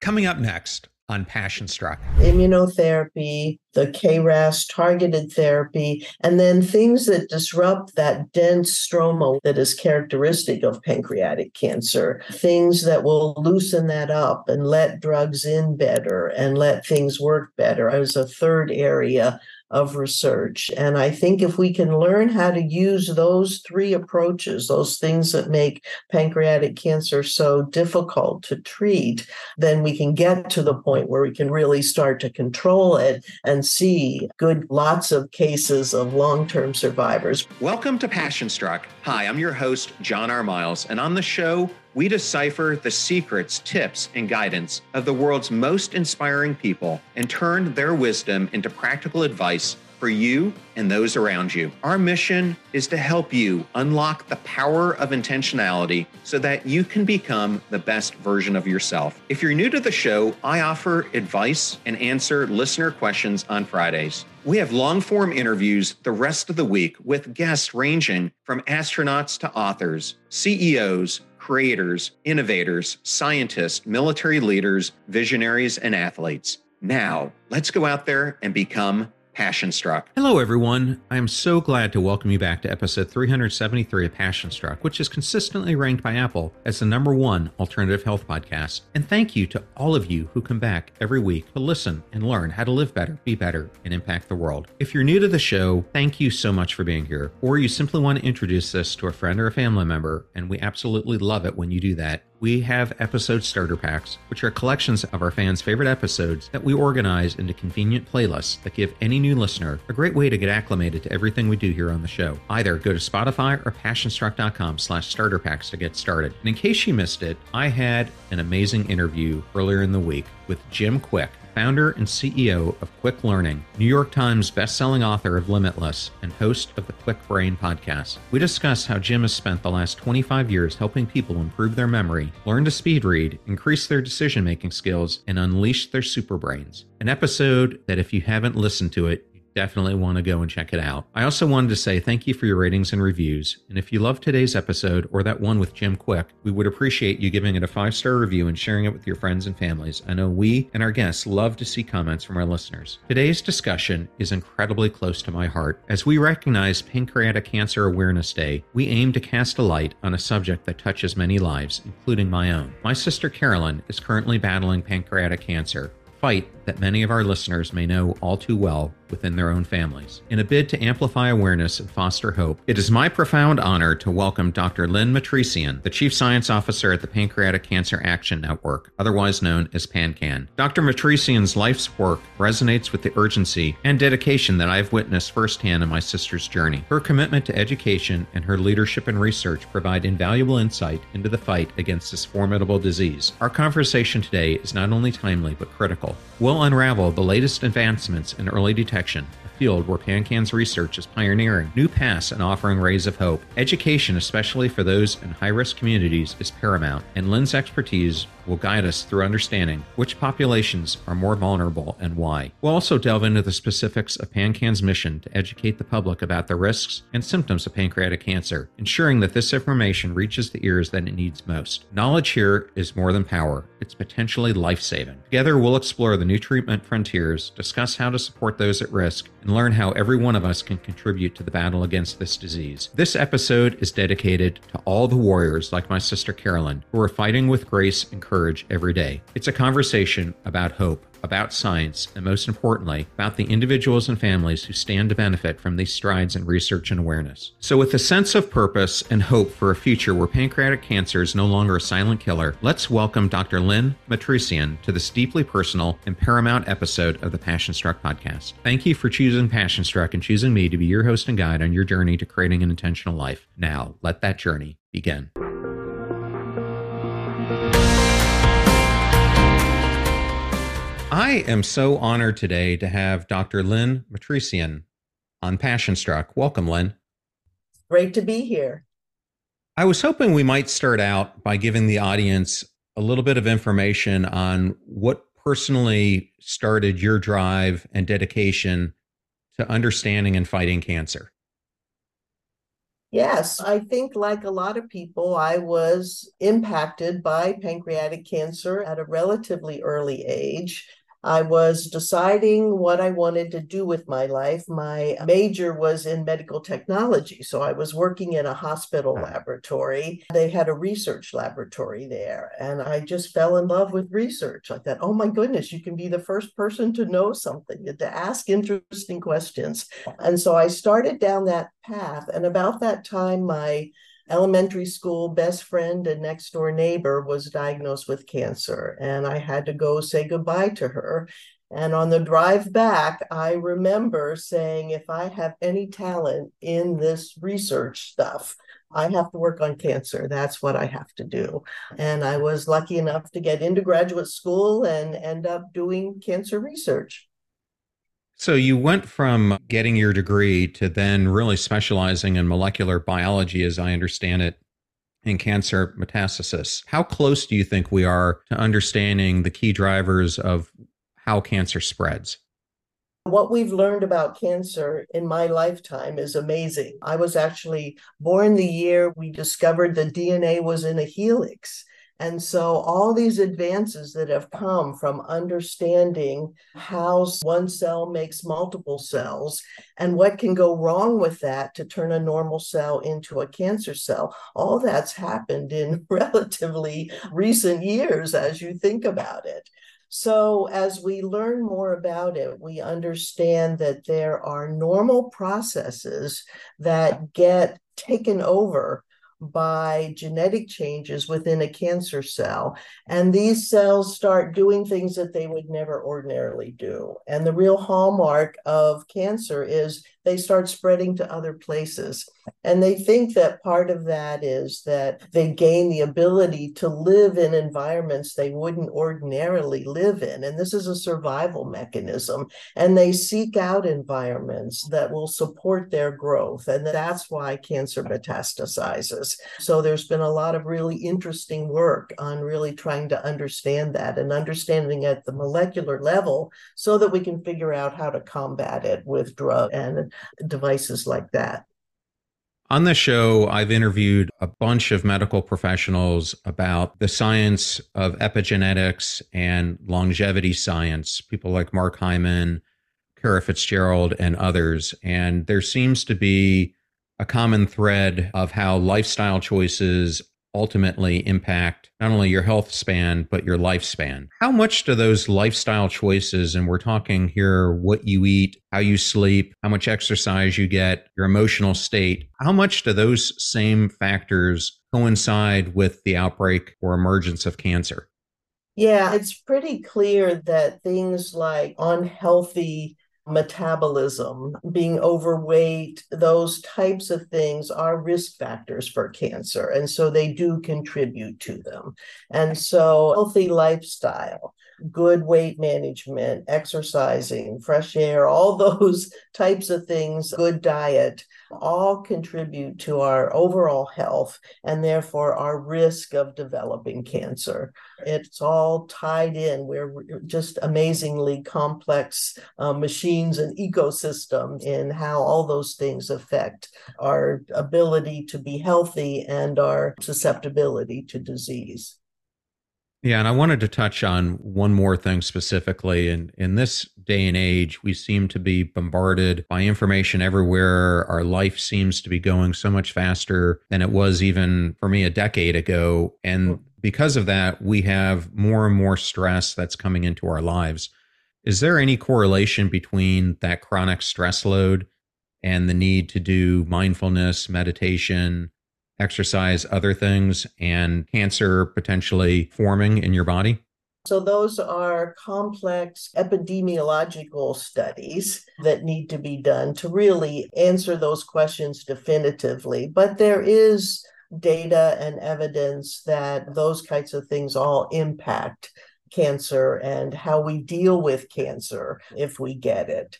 Coming up next on Passion Struck. Immunotherapy, the KRAS targeted therapy, and then things that disrupt that dense stroma that is characteristic of pancreatic cancer, things that will loosen that up and let drugs in better and let things work better as a third area of research. And I think if we can learn how to use those three approaches, those things that make pancreatic cancer so difficult to treat, then we can get to the point where we can really start to control it and see good lots of cases of long-term survivors. Welcome to Passion Struck. Hi, I'm your host, John R. Miles, and on the show, we decipher the secrets, tips, and guidance of the world's most inspiring people and turn their wisdom into practical advice for you and those around you. Our mission is to help you unlock the power of intentionality so that you can become the best version of yourself. If you're new to the show, I offer advice and answer listener questions on Fridays. We have long form interviews the rest of the week with guests ranging from astronauts to authors, CEOs, creators, innovators, scientists, military leaders, visionaries, and athletes. Now, let's go out there and become Passion Struck. Hello, everyone. I am so glad to welcome you back to episode 373 of Passion Struck, which is consistently ranked by Apple as the number one alternative health podcast. And thank you to all of you who come back every week to listen and learn how to live better, be better, and impact the world. If you're new to the show, thank you so much for being here. Or you simply want to introduce this to a friend or a family member, and we absolutely love it when you do that we have episode starter packs, which are collections of our fans' favorite episodes that we organize into convenient playlists that give any new listener a great way to get acclimated to everything we do here on the show. Either go to Spotify or passionstruck.com slash starter packs to get started. And in case you missed it, I had an amazing interview earlier in the week with Jim Kwik founder and CEO of Kwik Learning, New York Times bestselling author of Limitless, and host of the Kwik Brain podcast. We discuss how Jim has spent the last 25 years helping people improve their memory, learn to speed read, increase their decision making skills, and unleash their super brains. An episode that, if you haven't listened to it, definitely want to go and check it out. I also wanted to say thank you for your ratings and reviews. And if you love today's episode or that one with Jim Kwik, we would appreciate you giving it a five star review and sharing it with your friends and families. I know we and our guests love to see comments from our listeners. Today's discussion is incredibly close to my heart. As we recognize Pancreatic Cancer Awareness Day, we aim to cast a light on a subject that touches many lives, including my own. My sister Carolyn is currently battling pancreatic cancer fight that many of our listeners may know all too well within their own families. In a bid to amplify awareness and foster hope, it is my profound honor to welcome Dr. Lynn Matrisian, the Chief Science Officer at the Pancreatic Cancer Action Network, otherwise known as PanCAN. Dr. Matrisian's life's work resonates with the urgency and dedication that I've witnessed firsthand in my sister's journey. Her commitment to education and her leadership and research provide invaluable insight into the fight against this formidable disease. Our conversation today is not only timely but critical. Unravel the latest advancements in early detection, field where PanCAN's research is pioneering new paths and offering rays of hope. Education, especially for those in high risk communities, is paramount, and Lynn's expertise will guide us through understanding which populations are more vulnerable and why. We'll also delve into the specifics of PanCAN's mission to educate the public about the risks and symptoms of pancreatic cancer, ensuring that this information reaches the ears that it needs most. Knowledge here is more than power, it's potentially life saving. Together, we'll explore the new treatment frontiers, discuss how to support those at risk, and learn how every one of us can contribute to the battle against this disease. This episode is dedicated to all the warriors like my sister Carolyn, who are fighting with grace and courage every day. It's a conversation about hope, about science, and most importantly, about the individuals and families who stand to benefit from these strides in research and awareness. So, with a sense of purpose and hope for a future where pancreatic cancer is no longer a silent killer, let's welcome Dr. Lynn Matrisian to this deeply personal and paramount episode of the Passion Struck podcast. Thank you for choosing Passion Struck and choosing me to be your host and guide on your journey to creating an intentional life. Now, let that journey begin. I am so honored today to have Dr. Lynn Matrisian on Passion Struck. Welcome, Lynn. Great to be here. I was hoping we might start out by giving the audience a little bit of information on what personally started your drive and dedication to understanding and fighting cancer. Yes, I think like a lot of people, I was impacted by pancreatic cancer at a relatively early age. I was deciding what I wanted to do with my life. My major was in medical technology. So I was working in a hospital laboratory. They had a research laboratory there. And I just fell in love with research. I thought, oh my goodness, you can be the first person to know something, to ask interesting questions. And so I started down that path. And about that time, my elementary school best friend and next door neighbor was diagnosed with cancer, and I had to go say goodbye to her. And on the drive back, I remember saying, if I have any talent in this research stuff, I have to work on cancer. That's what I have to do. And I was lucky enough to get into graduate school and end up doing cancer research. So you went from getting your degree to then really specializing in molecular biology, as I understand it, in cancer metastasis. How close do you think we are to understanding the key drivers of how cancer spreads? What we've learned about cancer in my lifetime is amazing. I was actually born the year we discovered the DNA was in a helix. And so, all these advances that have come from understanding how one cell makes multiple cells and what can go wrong with that to turn a normal cell into a cancer cell, all that's happened in relatively recent years as you think about it. So, as we learn more about it, we understand that there are normal processes that get taken over by genetic changes within a cancer cell. And these cells start doing things that they would never ordinarily do. And the real hallmark of cancer is they start spreading to other places. And they think that part of that is that they gain the ability to live in environments they wouldn't ordinarily live in. And this is a survival mechanism. And they seek out environments that will support their growth. And that's why cancer metastasizes. So there's been a lot of really interesting work on really trying to understand that and understanding at the molecular level so that we can figure out how to combat it with drug and devices like that. On the show, I've interviewed a bunch of medical professionals about the science of epigenetics and longevity science, people like Mark Hyman, Kara Fitzgerald, and others. And there seems to be a common thread of how lifestyle choices ultimately impact not only your health span, but your lifespan. How much do those lifestyle choices, and we're talking here what you eat, how you sleep, how much exercise you get, your emotional state, how much do those same factors coincide with the outbreak or emergence of cancer? Yeah, it's pretty clear that things like unhealthy metabolism, being overweight, those types of things are risk factors for cancer. And so they do contribute to them. And so, healthy lifestyle, good weight management, exercising, fresh air, all those types of things, good diet, all contribute to our overall health and therefore our risk of developing cancer. It's all tied in. We're just amazingly complex uh, machines and ecosystem in how all those things affect our ability to be healthy and our susceptibility to disease. Yeah, and I wanted to touch on one more thing specifically. And in this day and age, we seem to be bombarded by information everywhere. Our life seems to be going so much faster than it was even for me a decade ago. And hmm. because of that, we have more and more stress that's coming into our lives. Is there any correlation between that chronic stress load and the need to do mindfulness, meditation, exercise, other things, and cancer potentially forming in your body? So, those are complex epidemiological studies that need to be done to really answer those questions definitively. But there is data and evidence that those kinds of things all impact cancer and how we deal with cancer if we get it.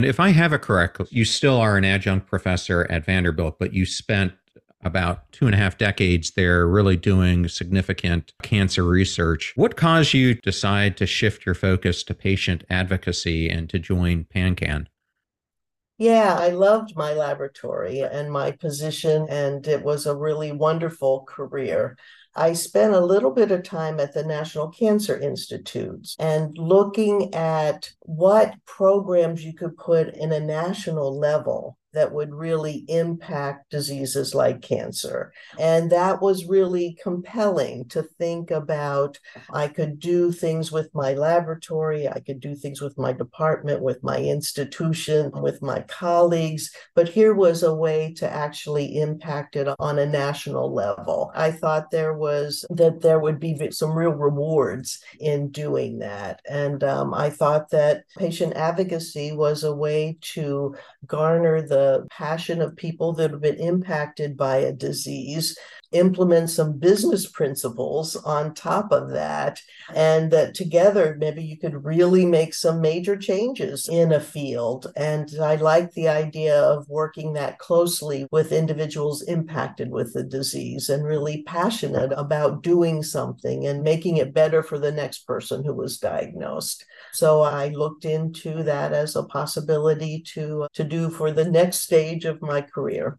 If I have it correct, you still are an adjunct professor at Vanderbilt, but you spent about two and a half decades there, really doing significant cancer research. What caused you to decide to shift your focus to patient advocacy and to join PanCan? Yeah, I loved my laboratory and my position, and it was a really wonderful career. I spent a little bit of time at the National Cancer Institutes and looking at what programs you could put in a national level that would really impact diseases like cancer. And that was really compelling to think about. I could do things with my laboratory, I could do things with my department, with my institution, with my colleagues, but here was a way to actually impact it on a national level. I thought there was that there would be some real rewards in doing that. And um, I thought that patient advocacy was a way to garner the the passion of people that have been impacted by a disease, implement some business principles on top of that, and that together maybe you could really make some major changes in a field. And I like the idea of working that closely with individuals impacted with the disease and really passionate about doing something and making it better for the next person who was diagnosed. So I looked into that as a possibility to to do for the next stage of my career.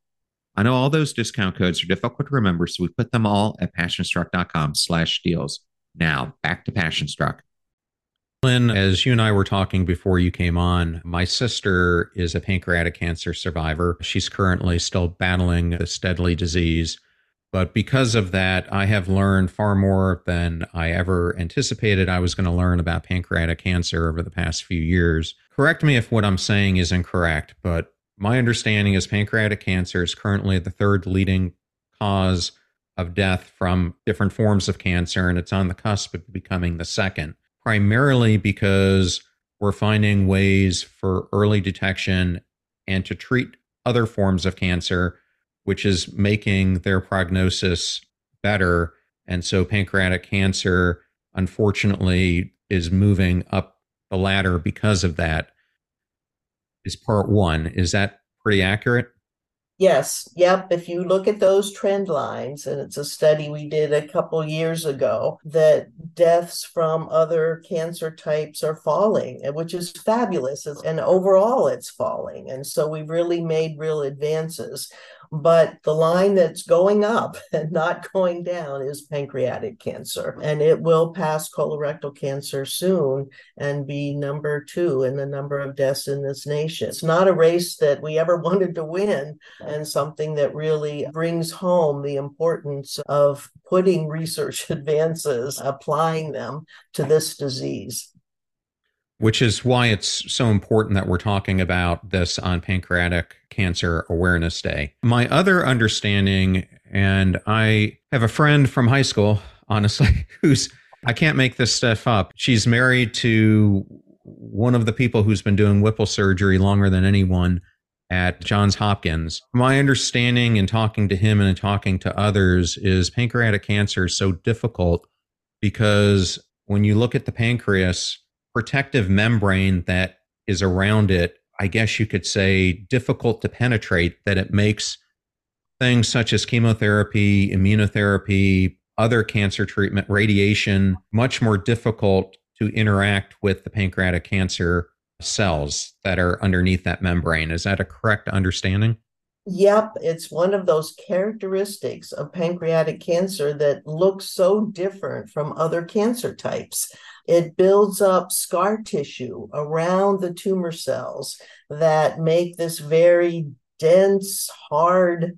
I know all those discount codes are difficult to remember, so we put them all at passionstruck.com slash deals. Now, back to Passionstruck. Lynn, as you and I were talking before you came on, my sister is a pancreatic cancer survivor. She's currently still battling this deadly disease. But because of that, I have learned far more than I ever anticipated I was going to learn about pancreatic cancer over the past few years. Correct me if what I'm saying is incorrect, but my understanding is pancreatic cancer is currently the third leading cause of death from different forms of cancer, and it's on the cusp of becoming the second, primarily because we're finding ways for early detection and to treat other forms of cancer which is making their prognosis better. And so pancreatic cancer, unfortunately, is moving up the ladder because of that. Is part one. Is that pretty accurate? Yes, yep. If you look at those trend lines, and it's a study we did a couple years ago, that deaths from other cancer types are falling, which is fabulous. And overall, it's falling. And so we've really made real advances. But the line that's going up and not going down is pancreatic cancer. And it will pass colorectal cancer soon and be number two in the number of deaths in this nation. It's not a race that we ever wanted to win, and something that really brings home the importance of putting research advances, applying them to this disease which is why it's so important that we're talking about this on Pancreatic Cancer Awareness Day. My other understanding, and I have a friend from high school, honestly, who's, I can't make this stuff up. She's married to one of the people who's been doing Whipple surgery longer than anyone at Johns Hopkins. My understanding in talking to him and talking to others is pancreatic cancer is so difficult because when you look at the pancreas, protective membrane that is around it I guess you could say, difficult to penetrate that it makes things such as chemotherapy, immunotherapy, other cancer treatment, radiation, much more difficult to interact with the pancreatic cancer cells that are underneath that membrane. Is that a correct understanding? Yep, it's one of those characteristics of pancreatic cancer that looks so different from other cancer types. It builds up scar tissue around the tumor cells that make this very dense, hard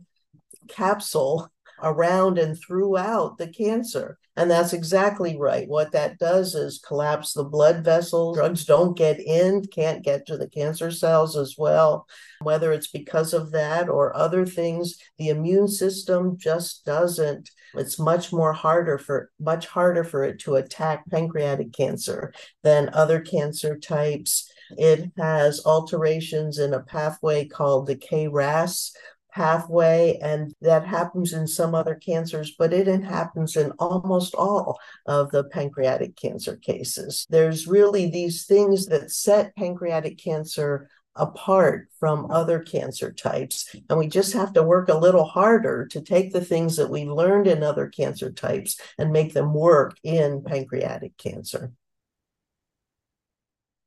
capsule around and throughout the cancer. And that's exactly right. What that does is collapse the blood vessels. Drugs don't get in, can't get to the cancer cells as well. Whether it's because of that or other things, the immune system just doesn't. It's much more harder for much harder for it to attack pancreatic cancer than other cancer types. It has alterations in a pathway called the KRAS pathway, and that happens in some other cancers, but it happens in almost all of the pancreatic cancer cases. There's really these things that set pancreatic cancer apart from other cancer types. And we just have to work a little harder to take the things that we learned in other cancer types and make them work in pancreatic cancer.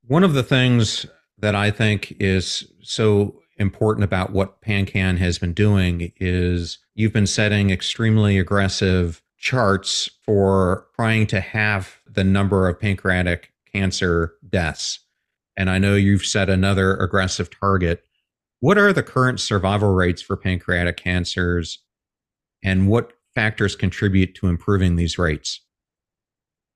One of the things that I think is so important about what PanCan has been doing is you've been setting extremely aggressive charts for trying to have the number of pancreatic cancer deaths. And I know you've set another aggressive target. What are the current survival rates for pancreatic cancers and what factors contribute to improving these rates?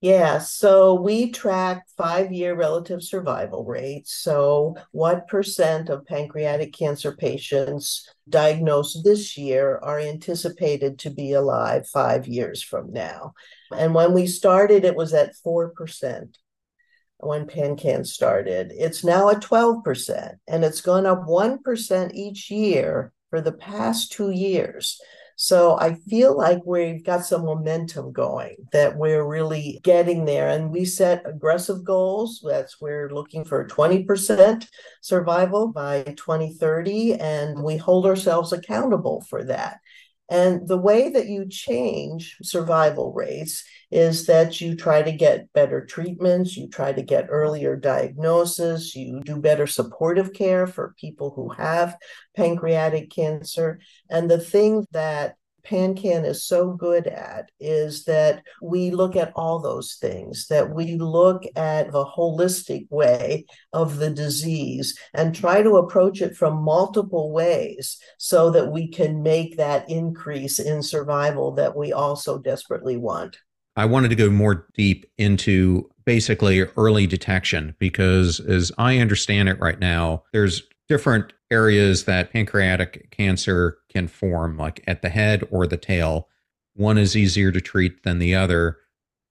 Yeah, so we track five year relative survival rates. So, what percent of pancreatic cancer patients diagnosed this year are anticipated to be alive five years from now? And when we started, it was at 4% when PanCan started. It's now at 12%, and it's gone up 1% each year for the past two years. So I feel like we've got some momentum going, that we're really getting there. And we set aggressive goals. That's we're looking for 20% survival by 2030, and we hold ourselves accountable for that. And the way that you change survival rates is that you try to get better treatments, you try to get earlier diagnosis, you do better supportive care for people who have pancreatic cancer. And the thing that PanCan is so good at is that we look at all those things, that we look at the holistic way of the disease and try to approach it from multiple ways so that we can make that increase in survival that we also desperately want. I wanted to go more deep into basically early detection because, as I understand it right now, there's different areas that pancreatic cancer can form, like at the head or the tail. One is easier to treat than the other,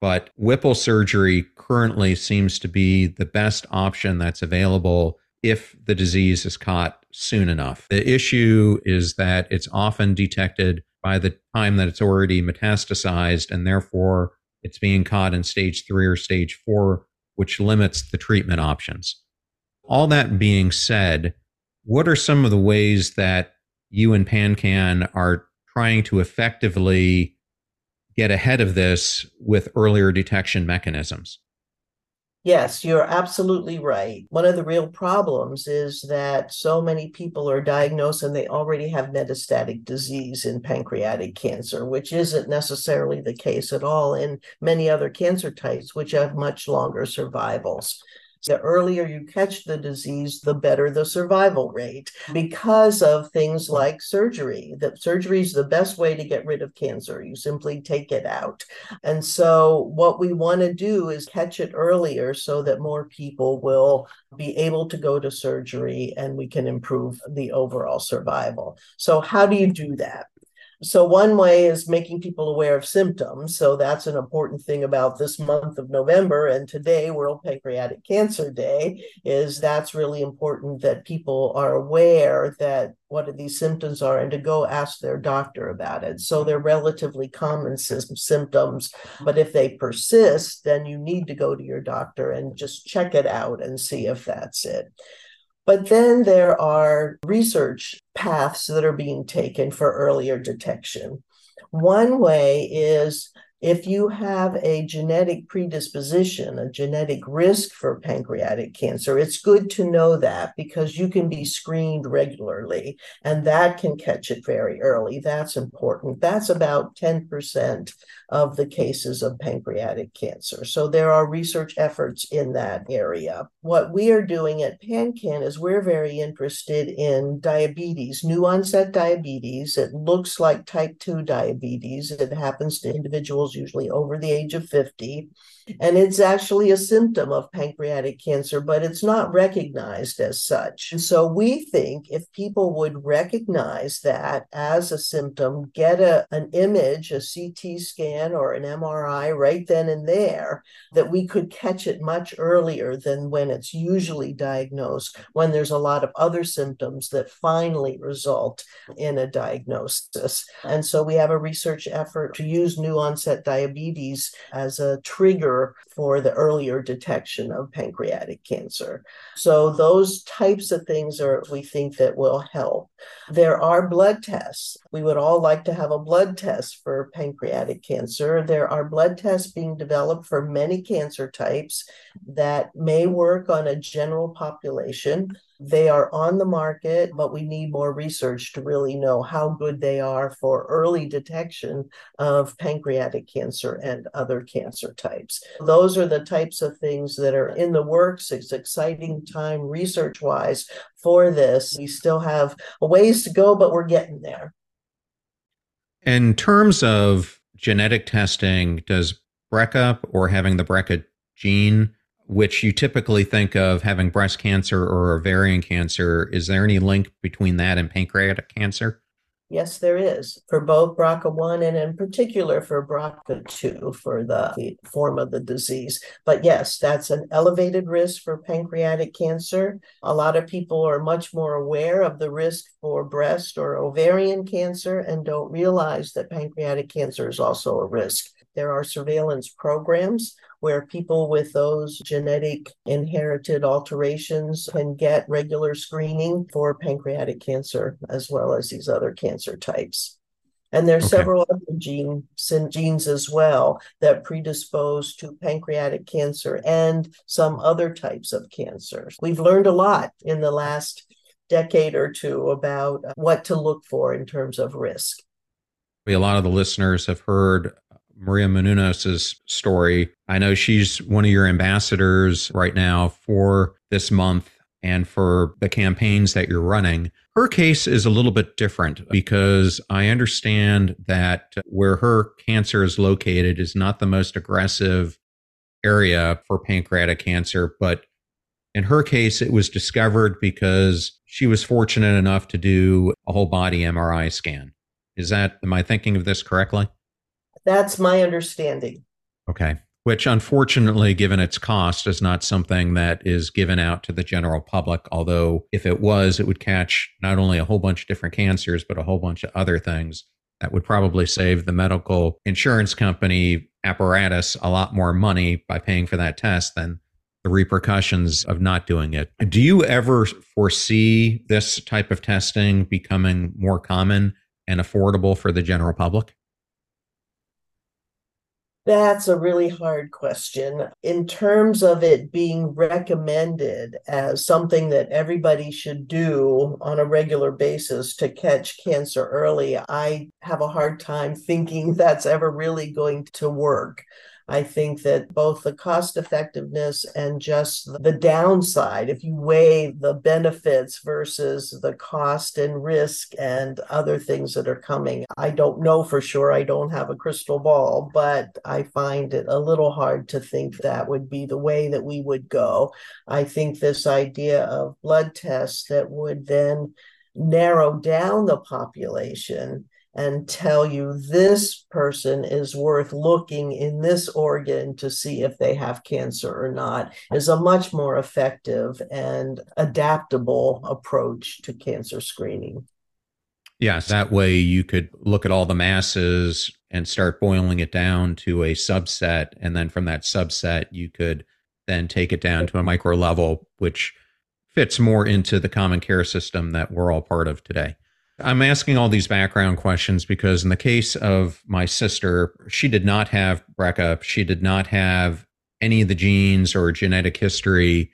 but Whipple surgery currently seems to be the best option that's available if the disease is caught soon enough. The issue is that it's often detected by the time that it's already metastasized, and therefore it's being caught in stage three or stage four, which limits the treatment options. All that being said, what are some of the ways that you and PanCan are trying to effectively get ahead of this with earlier detection mechanisms? Yes, you're absolutely right. One of the real problems is that so many people are diagnosed and they already have metastatic disease in pancreatic cancer, which isn't necessarily the case at all in many other cancer types, which have much longer survivals. The earlier you catch the disease, the better the survival rate because of things like surgery. That surgery is the best way to get rid of cancer. You simply take it out. And so, what we want to do is catch it earlier so that more people will be able to go to surgery and we can improve the overall survival. So, how do you do that? So, one way is making people aware of symptoms. So, that's an important thing about this month of November and today, World Pancreatic Cancer Day, is that's really important that people are aware that what these symptoms are and to go ask their doctor about it. So, they're relatively common symptoms, but if they persist, then you need to go to your doctor and just check it out and see if that's it. But then there are research paths that are being taken for earlier detection. One way is if you have a genetic predisposition, a genetic risk for pancreatic cancer, it's good to know that because you can be screened regularly and that can catch it very early. That's important. That's about 10% of the cases of pancreatic cancer. So there are research efforts in that area. What we are doing at PanCan is we're very interested in diabetes, new onset diabetes. It looks like type 2 diabetes. It happens to individuals usually over the age of 50. And it's actually a symptom of pancreatic cancer, but it's not recognized as such. And so we think if people would recognize that as a symptom, get a, an image, a CT scan or an MRI right then and there, that we could catch it much earlier than when it's usually diagnosed, when there's a lot of other symptoms that finally result in a diagnosis. And so we have a research effort to use new onset diabetes as a trigger for the earlier detection of pancreatic cancer. So those types of things are we think that will help. There are blood tests. We would all like to have a blood test for pancreatic cancer. There are blood tests being developed for many cancer types that may work on a general population. They are on the market, but we need more research to really know how good they are for early detection of pancreatic cancer and other cancer types. Those are the types of things that are in the works. It's exciting time research wise for this. We still have a ways to go, but we're getting there. In terms of genetic testing, does BRCA or having the BRCA gene which you typically think of having breast cancer or ovarian cancer. Is there any link between that and pancreatic cancer? Yes, there is for both BRCA1 and in particular for BRCA2 for the form of the disease. But yes, that's an elevated risk for pancreatic cancer. A lot of people are much more aware of the risk for breast or ovarian cancer and don't realize that pancreatic cancer is also a risk. There are surveillance programs where people with those genetic inherited alterations can get regular screening for pancreatic cancer as well as these other cancer types. And there's okay. several other gene, genes as well that predispose to pancreatic cancer and some other types of cancers. We've learned a lot in the last decade or two about what to look for in terms of risk. A lot of the listeners have heard Maria Menounos' story. I know she's one of your ambassadors right now for this month and for the campaigns that you're running. Her case is a little bit different because I understand that where her cancer is located is not the most aggressive area for pancreatic cancer, but in her case, it was discovered because she was fortunate enough to do a whole body MRI scan. Is that, am I thinking of this correctly? That's my understanding. Okay. Which, unfortunately, given its cost, is not something that is given out to the general public. Although, if it was, it would catch not only a whole bunch of different cancers, but a whole bunch of other things that would probably save the medical insurance company apparatus a lot more money by paying for that test than the repercussions of not doing it. Do you ever foresee this type of testing becoming more common and affordable for the general public? That's a really hard question. In terms of it being recommended as something that everybody should do on a regular basis to catch cancer early, I have a hard time thinking that's ever really going to work. I think that both the cost effectiveness and just the downside, if you weigh the benefits versus the cost and risk and other things that are coming, I don't know for sure. I don't have a crystal ball, but I find it a little hard to think that would be the way that we would go. I think this idea of blood tests that would then narrow down the population and tell you this person is worth looking in this organ to see if they have cancer or not is a much more effective and adaptable approach to cancer screening. Yes, that way you could look at all the masses and start boiling it down to a subset. And then from that subset, you could then take it down to a micro level, which fits more into the common care system that we're all part of today. I'm asking all these background questions because, in the case of my sister, she did not have BRCA. She did not have any of the genes or genetic history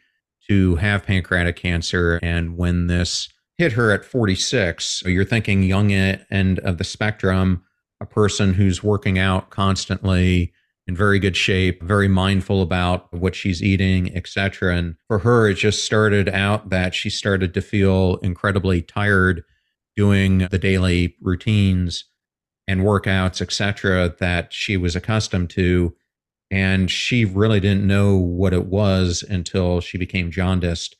to have pancreatic cancer. And when this hit her at 46, you're thinking young end of the spectrum, a person who's working out constantly, in very good shape, very mindful about what she's eating, etc. And for her, it just started out that she started to feel incredibly tired doing the daily routines and workouts, etc., that she was accustomed to. And she really didn't know what it was until she became jaundiced.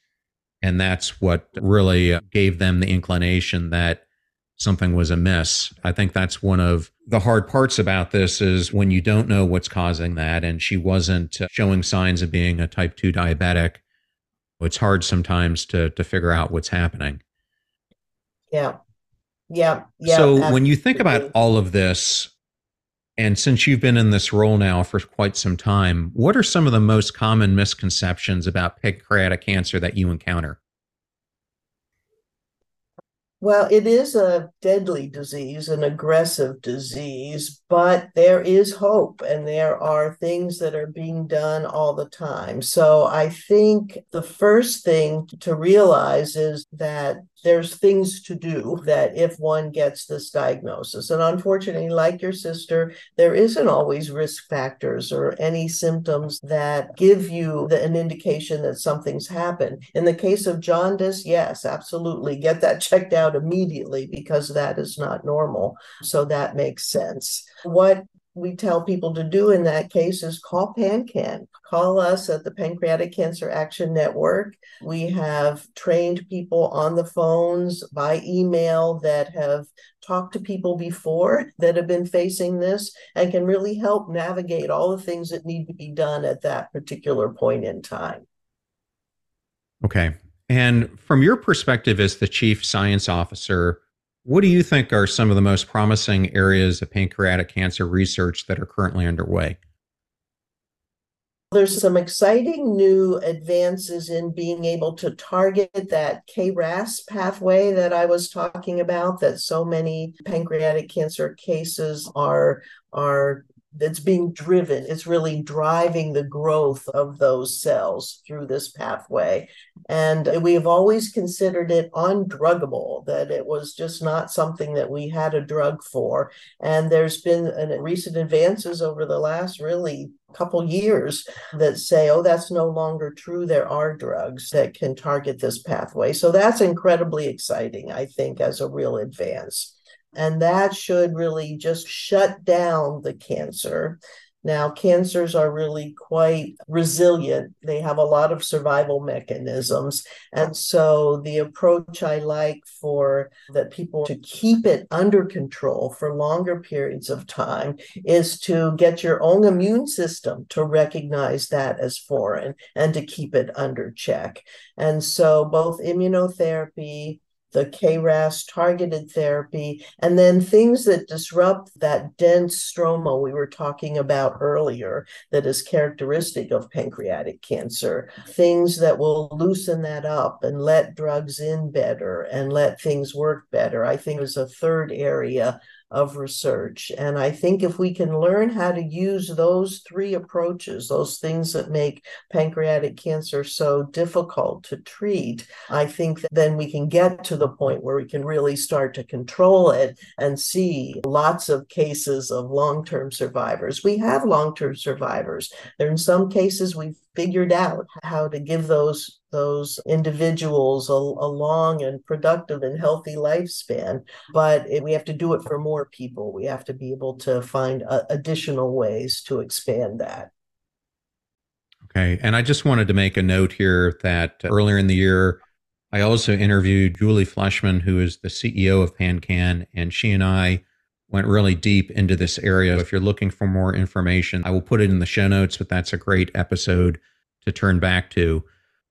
And that's what really gave them the inclination that something was amiss. I think that's one of the hard parts about this is when you don't know what's causing that. And she wasn't showing signs of being a type 2 diabetic. It's hard sometimes to, to figure out what's happening. Yeah. Yeah. Yeah. So absolutely. when you think about all of this, and since you've been in this role now for quite some time, what are some of the most common misconceptions about pancreatic cancer that you encounter? Well, it is a deadly disease, an aggressive disease, but there is hope and there are things that are being done all the time. So I think the first thing to realize is that there's things to do that if one gets this diagnosis. And unfortunately, like your sister, there isn't always risk factors or any symptoms that give you the, an indication that something's happened. In the case of jaundice, yes, absolutely. Get that checked out immediately because that is not normal. So that makes sense. What we tell people to do in that case is call PanCan. Call us at the Pancreatic Cancer Action Network. We have trained people on the phones by email that have talked to people before that have been facing this and can really help navigate all the things that need to be done at that particular point in time. Okay. And from your perspective as the chief science officer, what do you think are some of the most promising areas of pancreatic cancer research that are currently underway? There's some exciting new advances in being able to target that KRAS pathway that I was talking about, that so many pancreatic cancer cases are, are that's being driven. It's really driving the growth of those cells through this pathway. And we have always considered it undruggable, that it was just not something that we had a drug for. And there's been an, recent advances over the last really couple years that say, oh, that's no longer true. There are drugs that can target this pathway. So that's incredibly exciting, I think, as a real advance. And that should really just shut down the cancer. Now, cancers are really quite resilient. They have a lot of survival mechanisms. And so, the approach I like for that people to keep it under control for longer periods of time is to get your own immune system to recognize that as foreign and to keep it under check. And so, both immunotherapy, the KRAS targeted therapy, and then things that disrupt that dense stroma we were talking about earlier that is characteristic of pancreatic cancer, things that will loosen that up and let drugs in better and let things work better. I think is a third area of research. And I think if we can learn how to use those three approaches, those things that make pancreatic cancer so difficult to treat, I think then we can get to the point where we can really start to control it and see lots of cases of long term survivors. We have long term survivors. There in some cases we've figured out how to give those those individuals a, a long and productive and healthy lifespan. But it, we have to do it for more people. We have to be able to find uh, additional ways to expand that. Okay. And i just wanted to make a note here that earlier in the year i also interviewed julie fleshman who is the ceo of pancan and she and i went really deep into this area. If you're looking for more information, I will put it in the show notes, but that's a great episode to turn back to.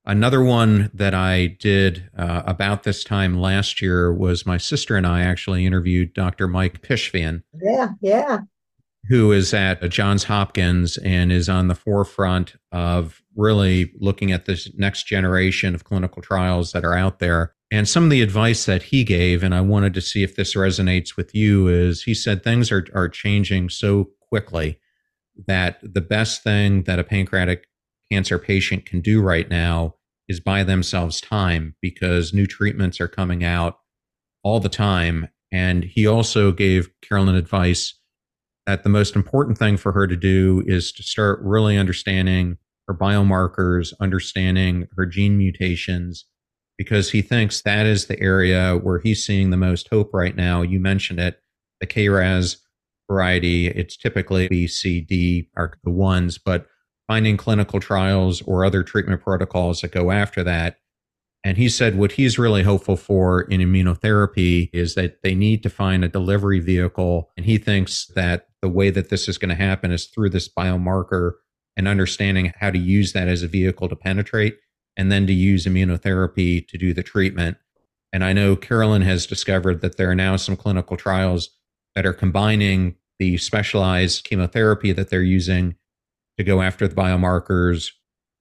Another one that I did uh, about this time last year was my sister and I actually interviewed Dr. Mike Pishvaian. Yeah, yeah. who is at Johns Hopkins and is on the forefront of really looking at this next generation of clinical trials that are out there. And some of the advice that he gave, and I wanted to see if this resonates with you, is he said things are, are changing so quickly that the best thing that a pancreatic cancer patient can do right now is buy themselves time because new treatments are coming out all the time. And he also gave Carolyn advice that the most important thing for her to do is to start really understanding her biomarkers, understanding her gene mutations, because he thinks that is the area where he's seeing the most hope right now. You mentioned it, the KRAS variety. It's typically B, C, D are the ones, but finding clinical trials or other treatment protocols that go after that. And he said what he's really hopeful for in immunotherapy is that they need to find a delivery vehicle. And he thinks that the way that this is going to happen is through this biomarker and understanding how to use that as a vehicle to penetrate and then to use immunotherapy to do the treatment. And I know Carolyn has discovered that there are now some clinical trials that are combining the specialized chemotherapy that they're using to go after the biomarkers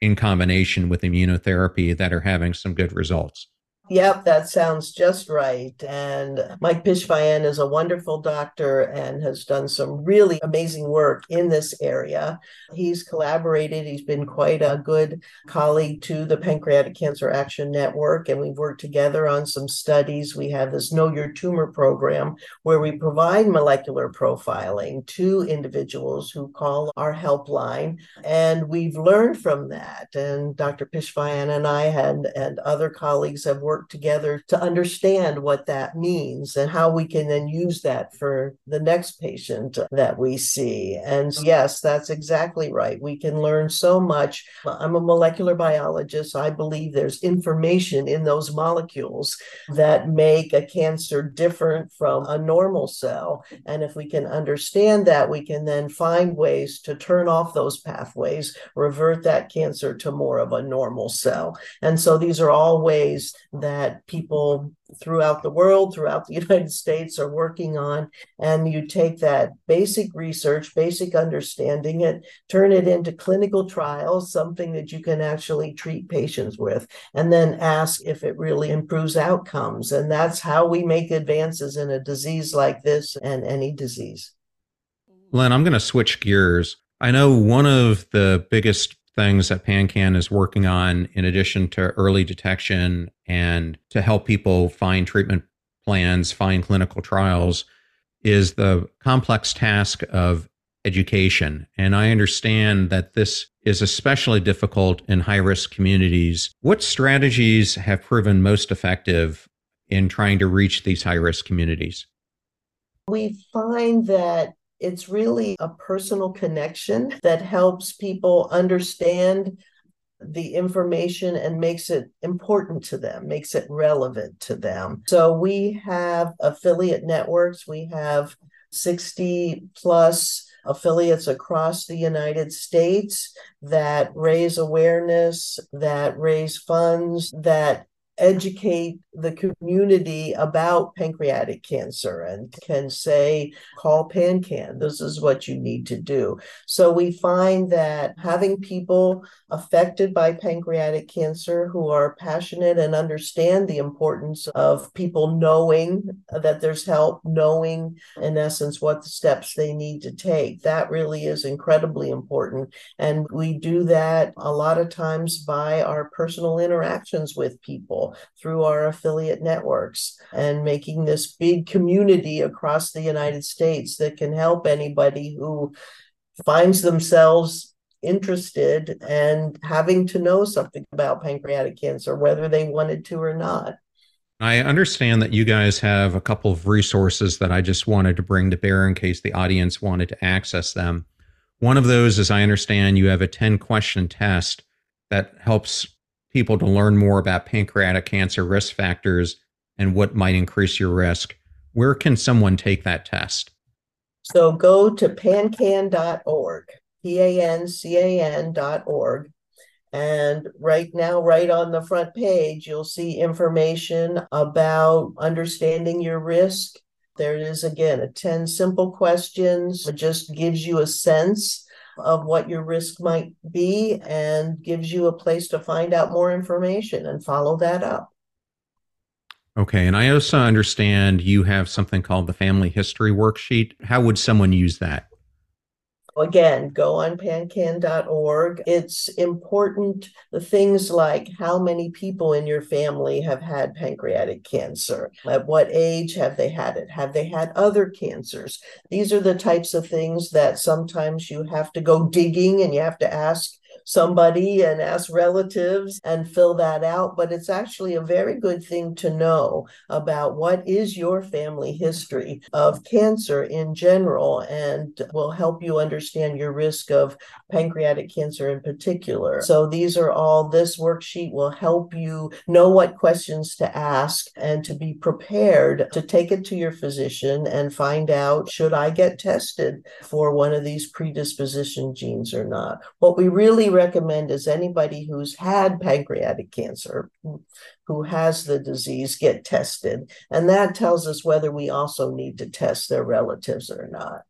in combination with immunotherapy that are having some good results. Yep, that sounds just right. And Mike Pishvaian is a wonderful doctor and has done some really amazing work in this area. He's collaborated, he's been quite a good colleague to the Pancreatic Cancer Action Network, and we've worked together on some studies. We have this Know Your Tumor program where we provide molecular profiling to individuals who call our helpline. And we've learned from that. And Dr. Pishvaian and I and, and other colleagues have worked work together to understand what that means and how we can then use that for the next patient that we see. And yes, that's exactly right. We can learn so much. I'm a molecular biologist. I believe there's information in those molecules that make a cancer different from a normal cell. And if we can understand that, we can then find ways to turn off those pathways, revert that cancer to more of a normal cell. And so these are all ways that people throughout the world, throughout the United States are working on. And you take that basic research, basic understanding it, turn it into clinical trials, something that you can actually treat patients with, and then ask if it really improves outcomes. And that's how we make advances in a disease like this and any disease. Lynn, I'm going to switch gears. I know one of the biggest things that PanCAN is working on, in addition to early detection and to help people find treatment plans, find clinical trials, is the complex task of education. And I understand that this is especially difficult in high risk communities. What strategies have proven most effective in trying to reach these high risk communities? We find that it's really a personal connection that helps people understand the information and makes it important to them, makes it relevant to them. So we have affiliate networks, we have 60 plus affiliates across the United States that raise awareness, that raise funds, that educate the community about pancreatic cancer and can say, call PanCAN. This is what you need to do. So we find that having people affected by pancreatic cancer who are passionate and understand the importance of people knowing that there's help, knowing in essence what the steps they need to take, that really is incredibly important. And we do that a lot of times by our personal interactions with people through our affiliate networks and making this big community across the United States that can help anybody who finds themselves interested and having to know something about pancreatic cancer, whether they wanted to or not. I understand that you guys have a couple of resources that I just wanted to bring to bear in case the audience wanted to access them. One of those is I understand you have a 10 question test that helps people to learn more about pancreatic cancer risk factors and what might increase your risk, where can someone take that test? So go to pancan.org, P A N C A N.org. And right now, right on the front page, you'll see information about understanding your risk, There is again a 10 simple questions. It just gives you a sense of what your risk might be and gives you a place to find out more information and follow that up. Okay. And I also understand you have something called the family history worksheet. How would someone use that? Again, go on pancan.org. It's important the things like how many people in your family have had pancreatic cancer? At what age have they had it? Have they had other cancers? These are the types of things that sometimes you have to go digging and you have to ask somebody and ask relatives and fill that out. But it's actually a very good thing to know about what is your family history of cancer in general and will help you understand your risk of pancreatic cancer in particular. So these are all, this worksheet will help you know what questions to ask and to be prepared to take it to your physician and find out should I get tested for one of these predisposition genes or not. What we really recommend is anybody who's had pancreatic cancer, who has the disease, get tested. And that tells us whether we also need to test their relatives or not.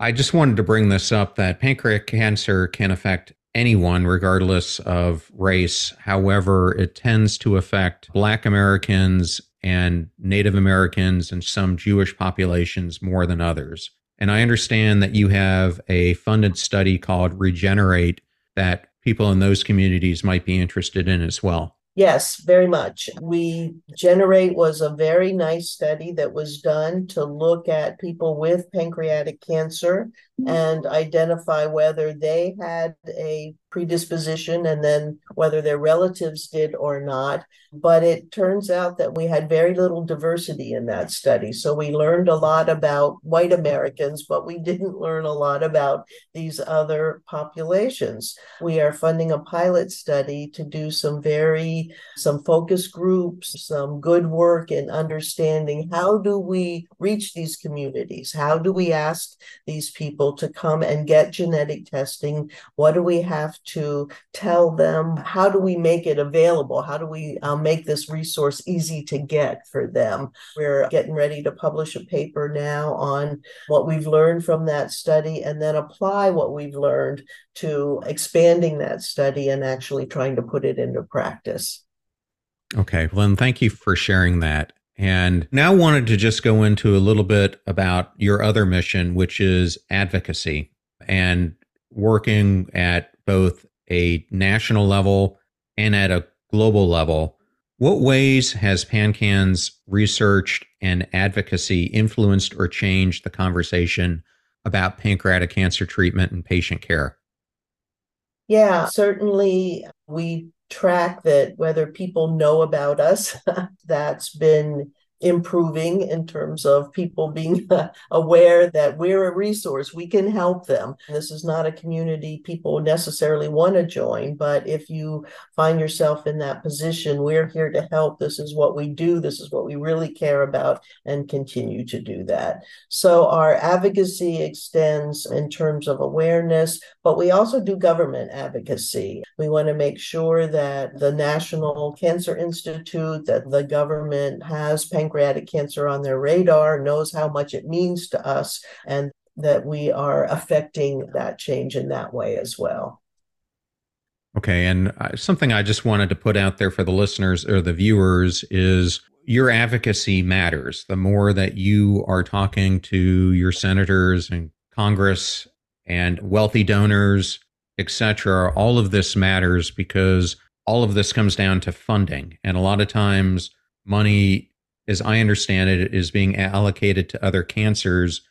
I just wanted to bring this up that pancreatic cancer can affect anyone, regardless of race. However, it tends to affect Black Americans and Native Americans and some Jewish populations more than others. And I understand that you have a funded study called Regenerate that people in those communities might be interested in as well. Yes, very much. We Generate was a very nice study that was done to look at people with pancreatic cancer mm-hmm. and identify whether they had a predisposition and then whether their relatives did or not. But it turns out that we had very little diversity in that study. So we learned a lot about white Americans, but we didn't learn a lot about these other populations. We are funding a pilot study to do some very, some focus groups, some good work in understanding how do we reach these communities? How do we ask these people to come and get genetic testing? What do we have to tell them? How do we make it available? How do we uh, make this resource easy to get for them? We're getting ready to publish a paper now on what we've learned from that study and then apply what we've learned to expanding that study and actually trying to put it into practice. Okay, Lynn, thank you for sharing that. And now wanted to just go into a little bit about your other mission, which is advocacy and working at both a national level and at a global level. What ways has PanCan's research and advocacy influenced or changed the conversation about pancreatic cancer treatment and patient care? Yeah, certainly we track that whether people know about us that's been improving in terms of people being aware that we're a resource we can help them. This is not a community people necessarily want to join but if you find yourself in that position we're here to help. This is what we do. This is what we really care about and continue to do that. So our advocacy extends in terms of awareness but we also do government advocacy. We want to make sure that the national cancer institute that the government has pancreatic cancer on their radar, knows how much it means to us, and that we are affecting that change in that way as well. Okay. And uh, something I just wanted to put out there for the listeners or the viewers is your advocacy matters. The more that you are talking to your senators and Congress and wealthy donors, etc., all of this matters because all of this comes down to funding. And a lot of times, money as I understand it, is being allocated to other cancers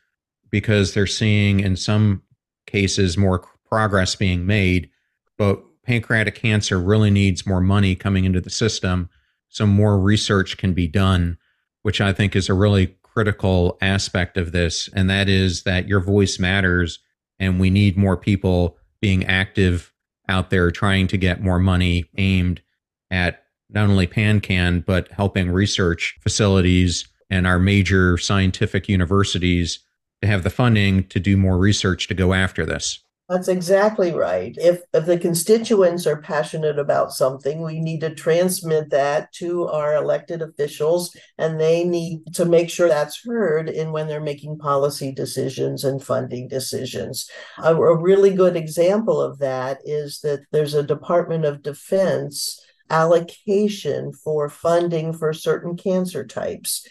because they're seeing in some cases more progress being made. But pancreatic cancer really needs more money coming into the system so more research can be done, which I think is a really critical aspect of this. And that is that your voice matters and we need more people being active out there trying to get more money aimed at not only PanCan, but helping research facilities and our major scientific universities to have the funding to do more research to go after this. That's exactly right. If, if the constituents are passionate about something, we need to transmit that to our elected officials, and they need to make sure that's heard in when they're making policy decisions and funding decisions. A, a really good example of that is that there's a Department of Defense allocation for funding for certain cancer types.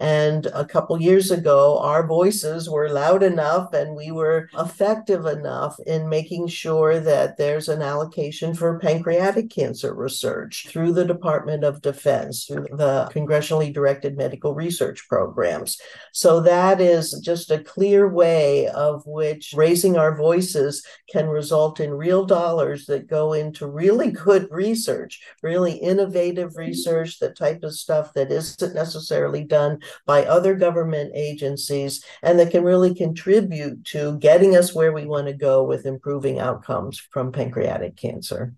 And a couple years ago, our voices were loud enough and we were effective enough in making sure that there's an allocation for pancreatic cancer research through the Department of Defense, through the congressionally directed medical research programs. So that is just a clear way of which raising our voices can result in real dollars that go into really good research, really innovative research, the type of stuff that isn't necessarily done by other government agencies and that can really contribute to getting us where we want to go with improving outcomes from pancreatic cancer.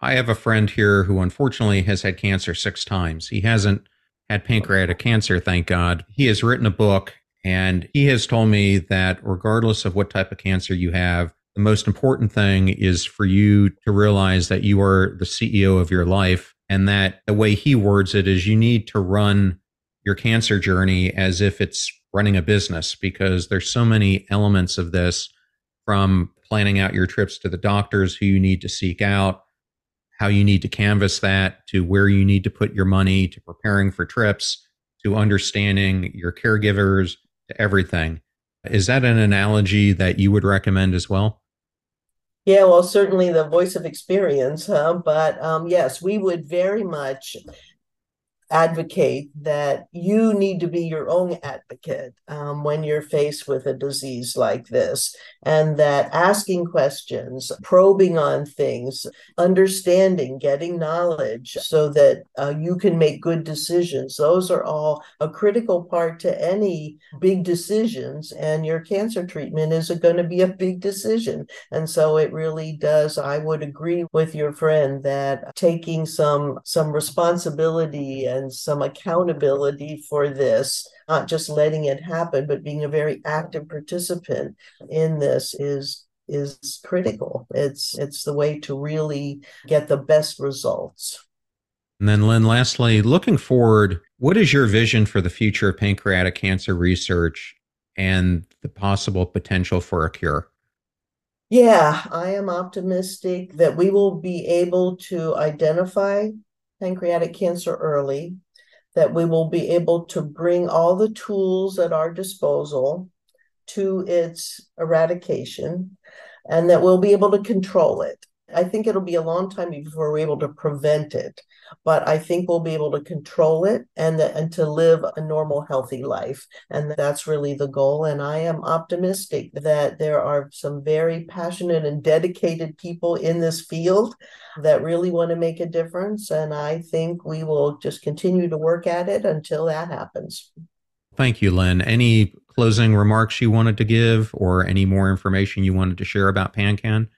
I have a friend here who unfortunately has had cancer six times. He hasn't had pancreatic cancer, thank God. He has written a book and he has told me that regardless of what type of cancer you have, the most important thing is for you to realize that you are the CEO of your life and that the way he words it is you need to run your cancer journey as if it's running a business because there's so many elements of this from planning out your trips to the doctors who you need to seek out how you need to canvas that to where you need to put your money to preparing for trips to understanding your caregivers to everything is that an analogy that you would recommend as well yeah, well, certainly the voice of experience, huh? But um, yes, we would very much advocate that you need to be your own advocate um, when you're faced with a disease like this, and that asking questions, probing on things, understanding, getting knowledge so that uh, you can make good decisions, those are all a critical part to any big decisions. And your cancer treatment is going to be a big decision. And so it really does, I would agree with your friend that taking some some responsibility and and some accountability for this, not just letting it happen, but being a very active participant in this is is critical. It's it's the way to really get the best results. And then Lynn, lastly, looking forward, what is your vision for the future of pancreatic cancer research and the possible potential for a cure? Yeah, I am optimistic that we will be able to identify pancreatic cancer early, that we will be able to bring all the tools at our disposal to its eradication, and that we'll be able to control it. I think it'll be a long time before we're able to prevent it, but I think we'll be able to control it and, the, and to live a normal, healthy life. And that's really the goal. And I am optimistic that there are some very passionate and dedicated people in this field that really want to make a difference. And I think we will just continue to work at it until that happens. Thank you, Lynn. Any closing remarks you wanted to give or any more information you wanted to share about PanCan?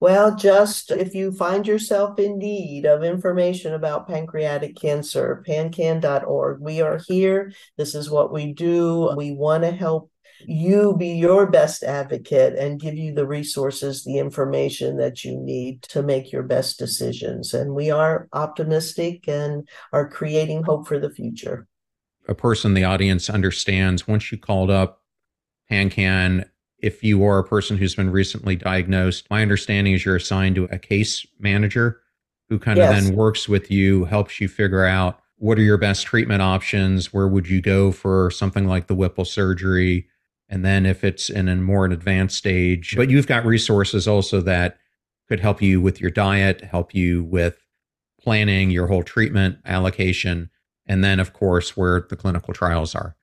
Well, just if you find yourself in need of information about pancreatic cancer, pancan.org. We are here. This is what we do. We want to help you be your best advocate and give you the resources, the information that you need to make your best decisions. And we are optimistic and are creating hope for the future. A person the audience understands once you called up PanCan if you are a person who's been recently diagnosed, my understanding is you're assigned to a case manager who kind yes. of then works with you, helps you figure out what are your best treatment options, where would you go for something like the Whipple surgery, and then if it's in a more advanced stage. But you've got resources also that could help you with your diet, help you with planning your whole treatment allocation, and then of course where the clinical trials are.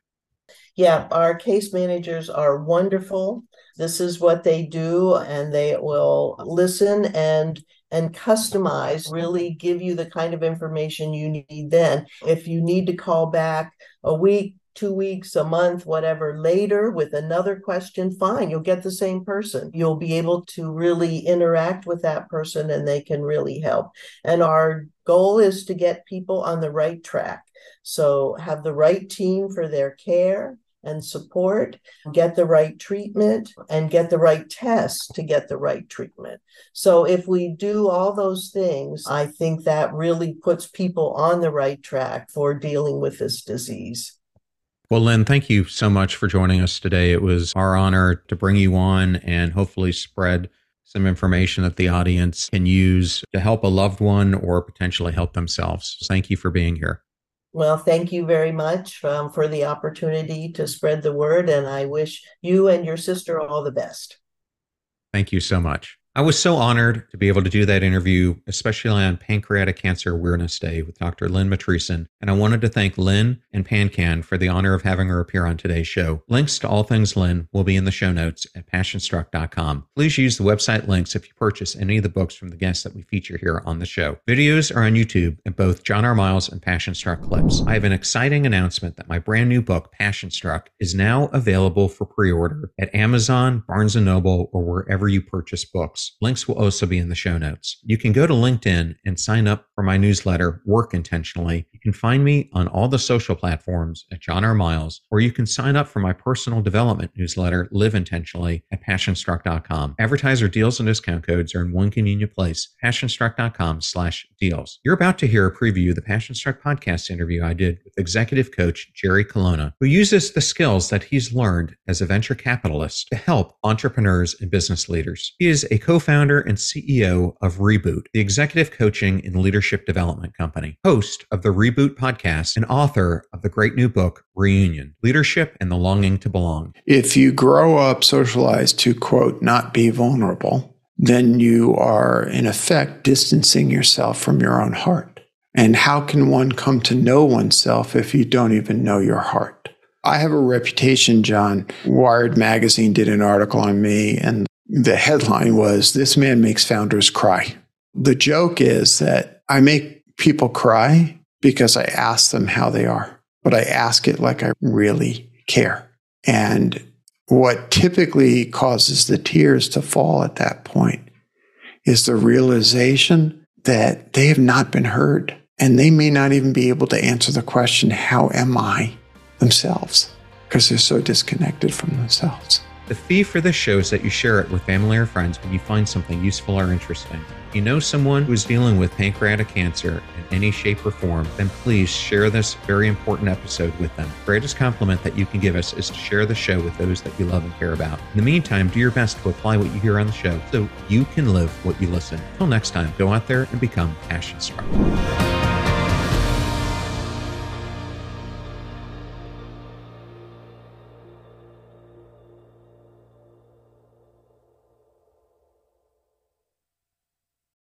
Yeah, our case managers are wonderful. This is what they do, and they will listen and and customize, really give you the kind of information you need then. If you need to call back a week, two weeks, a month, whatever later with another question, fine, you'll get the same person. You'll be able to really interact with that person and they can really help. And our goal is to get people on the right track. So have the right team for their care and support, mm-hmm. get the right treatment, and get the right tests to get the right treatment. So, if we do all those things, I think that really puts people on the right track for dealing with this disease. Well, Lynn, thank you so much for joining us today. It was our honor to bring you on and hopefully spread some information that the audience can use to help a loved one or potentially help themselves. Thank you for being here. Well, thank you very much um, for the opportunity to spread the word, and I wish you and your sister all the best. Thank you so much. I was so honored to be able to do that interview, especially on Pancreatic Cancer Awareness Day with Dr. Lynn Matrisian. And I wanted to thank Lynn and PanCan for the honor of having her appear on today's show. Links to all things Lynn will be in the show notes at passionstruck.com. Please use the website links if you purchase any of the books from the guests that we feature here on the show. Videos are on YouTube at both John R. Miles and Passion Struck Clips. I have an exciting announcement that my brand new book, Passion Struck, is now available for pre-order at Amazon, Barnes & Noble, or wherever you purchase books. Links will also be in the show notes. You can go to LinkedIn and sign up for my newsletter, Work Intentionally. You can find me on all the social platforms at John R. Miles, or you can sign up for my personal development newsletter, Live Intentionally, at passionstruck.com. Advertiser deals and discount codes are in one convenient place, passionstruck.com slash deals. You're about to hear a preview of the Passion Struck podcast interview I did with executive coach Jerry Colonna, who uses the skills that he's learned as a venture capitalist to help entrepreneurs and business leaders. He is a co co founder and CEO of Reboot, the executive coaching and leadership development company, host of the Reboot podcast, and author of the great new book, Reunion Leadership and the Longing to Belong. If you grow up socialized to, quote, not be vulnerable, then you are, in effect, distancing yourself from your own heart. And how can one come to know oneself if you don't even know your heart? I have a reputation, John. Wired Magazine did an article on me, and the headline was This Man Makes Founders Cry. The joke is that I make people cry because I ask them how they are, but I ask it like I really care. And what typically causes the tears to fall at that point is the realization that they have not been heard. And they may not even be able to answer the question, How am I themselves? Because they're so disconnected from themselves. The fee for this show is that you share it with family or friends when you find something useful or interesting. If you know someone who is dealing with pancreatic cancer in any shape or form, then please share this very important episode with them. The greatest compliment that you can give us is to share the show with those that you love and care about. In the meantime, do your best to apply what you hear on the show so you can live what you listen. Until next time, go out there and become passion struck.